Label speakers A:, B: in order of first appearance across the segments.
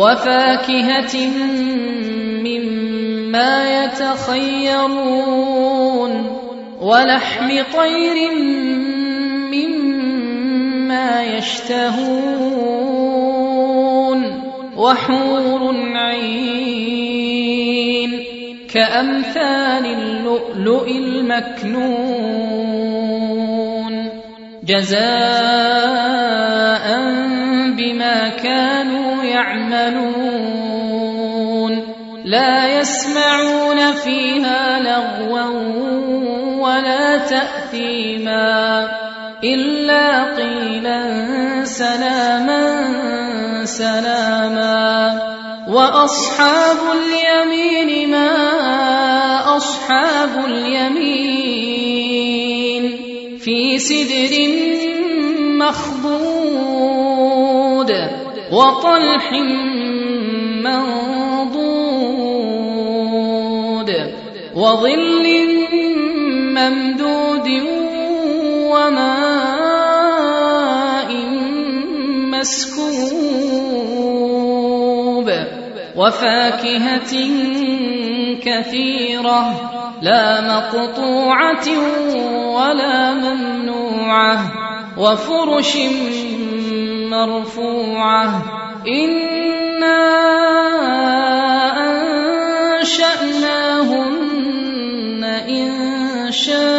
A: وفاكهة مما يتخيرون ولحم طير مما يشتهون وحور عين كأمثال اللؤلؤ المكنون جزاء كانوا يعملون. لا يسمعون فيها لغوا ولا تأثيما إلا قيلا سلاما سلاما. وأصحاب اليمين ما أصحاب اليمين. في سدر مخضود وطلح منضود وظل ممدود وماء مسكوب وفاكهة كثيرة لا مقطوعة ولا ممنوعة وفرش مرفوعة. أنا انشاناهن ان شاء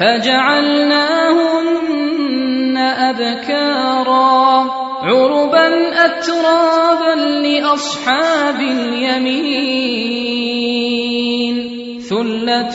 A: فجعلناهن ابكارا. عربا اترابا لاصحاب اليمين. ثله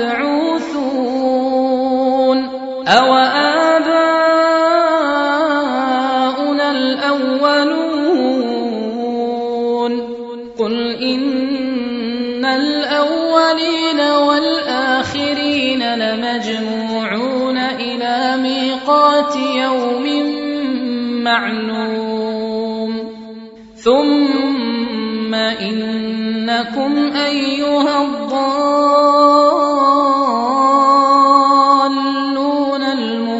A: لمبعوثون أو آباؤنا الأولون. قل إن الأولين والآخرين لمجموعون إلى ميقات يوم معلوم. ثم إنكم أيها الضالون.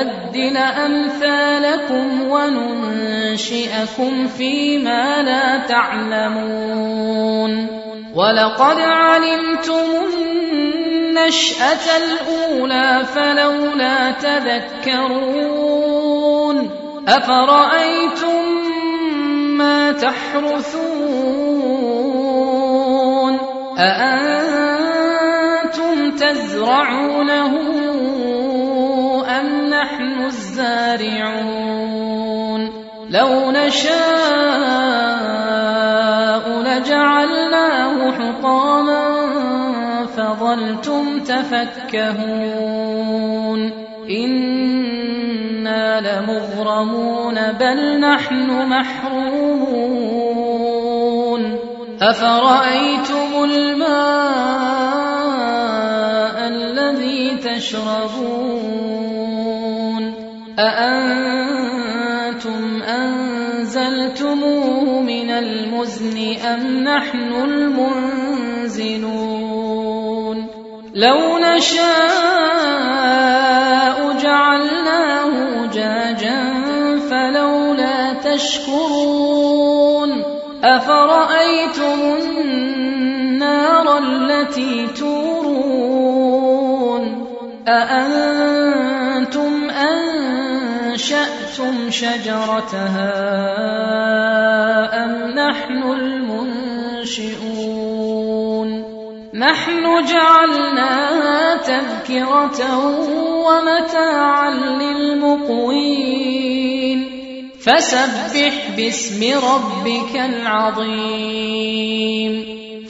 A: نبدل امثالكم وننشئكم فيما لا تعلمون ولقد علمتم النشاه الاولى فلولا تذكرون افرايتم ما تحرثون اانتم تزرعونه الزارعون لو نشاء لجعلناه حطاما فظلتم تفكهون. إنا لمغرمون بل نحن محرومون. أفرأيتم الماء الذي تشربون؟ أأنتم أنزلتموه من المزن أم نحن المنزلون؟ لو نشاء جعلناه جاجا فلولا تشكرون. أفرأيتم النار التي تورون؟ أأنتم انشاتم شجرتها ام نحن المنشئون نحن جعلناها تذكره ومتاعا للمقوين فسبح باسم ربك العظيم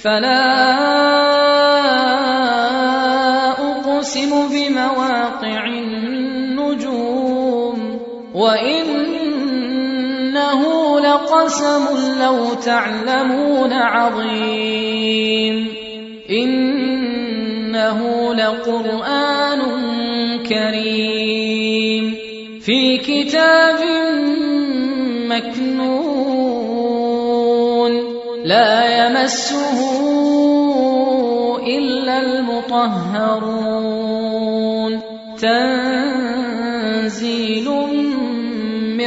A: فلا اقسم بمواقع لقسم لو تعلمون عظيم. إنه لقرآن كريم. في كتاب مكنون. لا يمسه إلا المطهرون. تنزيل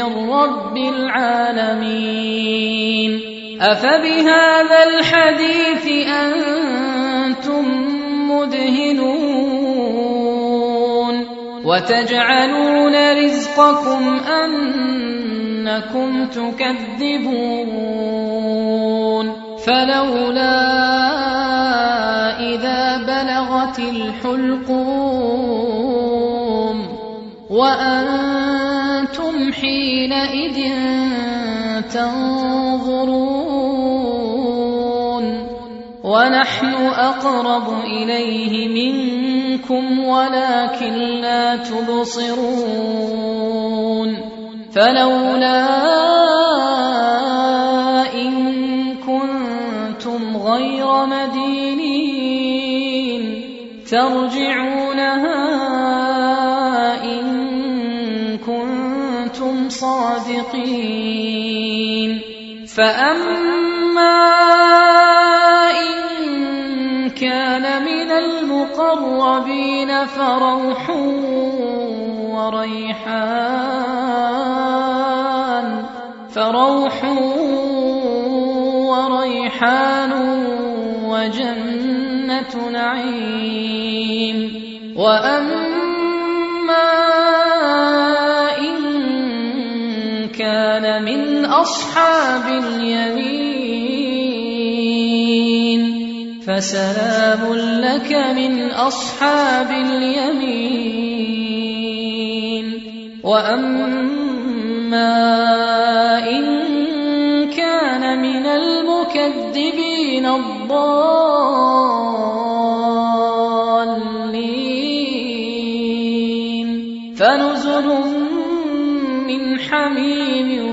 A: من رب العالمين. أفبهذا الحديث أنتم مدهنون. وتجعلون رزقكم أنكم تكذبون. فلولا إذا بلغت الحلقوم وأنتم تنظرون ونحن أقرب إليه منكم ولكن لا تبصرون فلولا إن كنتم غير مدينين ترجعونها كنتم صادقين فأما إن كان من المقربين فروح وريحان فروح وريحان وجنة نعيم وأما أصحاب اليمين. فسلام لك من أصحاب اليمين. وأما إن كان من المكذبين الضالين. فنزل من حميم